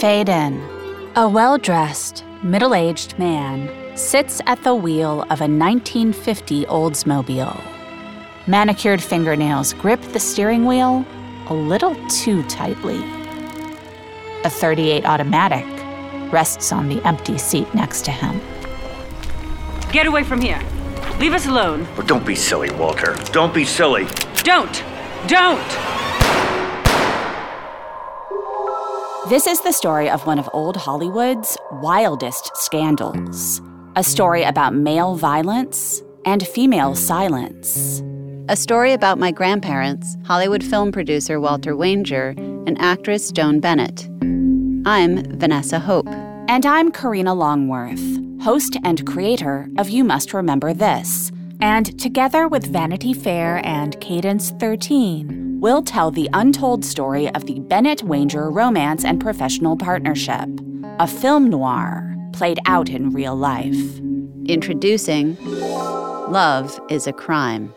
Fade in. A well dressed, middle aged man sits at the wheel of a 1950 Oldsmobile. Manicured fingernails grip the steering wheel a little too tightly. A 38 automatic rests on the empty seat next to him. Get away from here. Leave us alone. But don't be silly, Walter. Don't be silly. Don't! Don't! This is the story of one of old Hollywood's wildest scandals. A story about male violence and female silence. A story about my grandparents, Hollywood film producer Walter Wanger, and actress Joan Bennett. I'm Vanessa Hope. And I'm Karina Longworth, host and creator of You Must Remember This. And together with Vanity Fair and Cadence 13, we'll tell the untold story of the Bennett Wanger romance and professional partnership, a film noir played out in real life. Introducing Love is a Crime.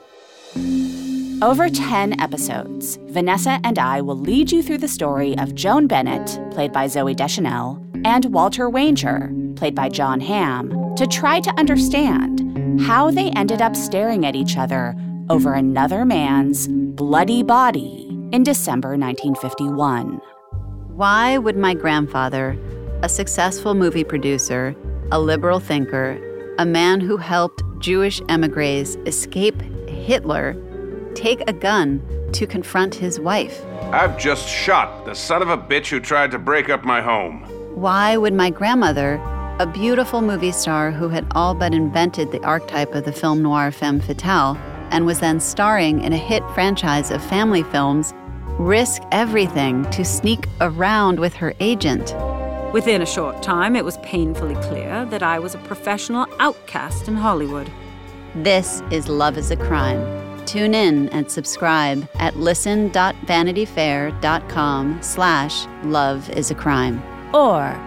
Over 10 episodes, Vanessa and I will lead you through the story of Joan Bennett, played by Zooey Deschanel, and Walter Wanger, played by Jon Hamm, to try to understand how they ended up staring at each other over another man's bloody body in December 1951. Why would my grandfather, a successful movie producer, a liberal thinker, a man who helped Jewish emigres escape Hitler, take a gun to confront his wife? I've just shot the son of a bitch who tried to break up my home. Why would my grandmother, a beautiful movie star who had all but invented the archetype of the film noir femme fatale and was then starring in a hit franchise of family films, risk everything to sneak around with her agent? Within a short time, it was painfully clear that I was a professional outcast in Hollywood. This is Love is a Crime. Tune in and subscribe at listen.vanityfair.com slash love is a crime or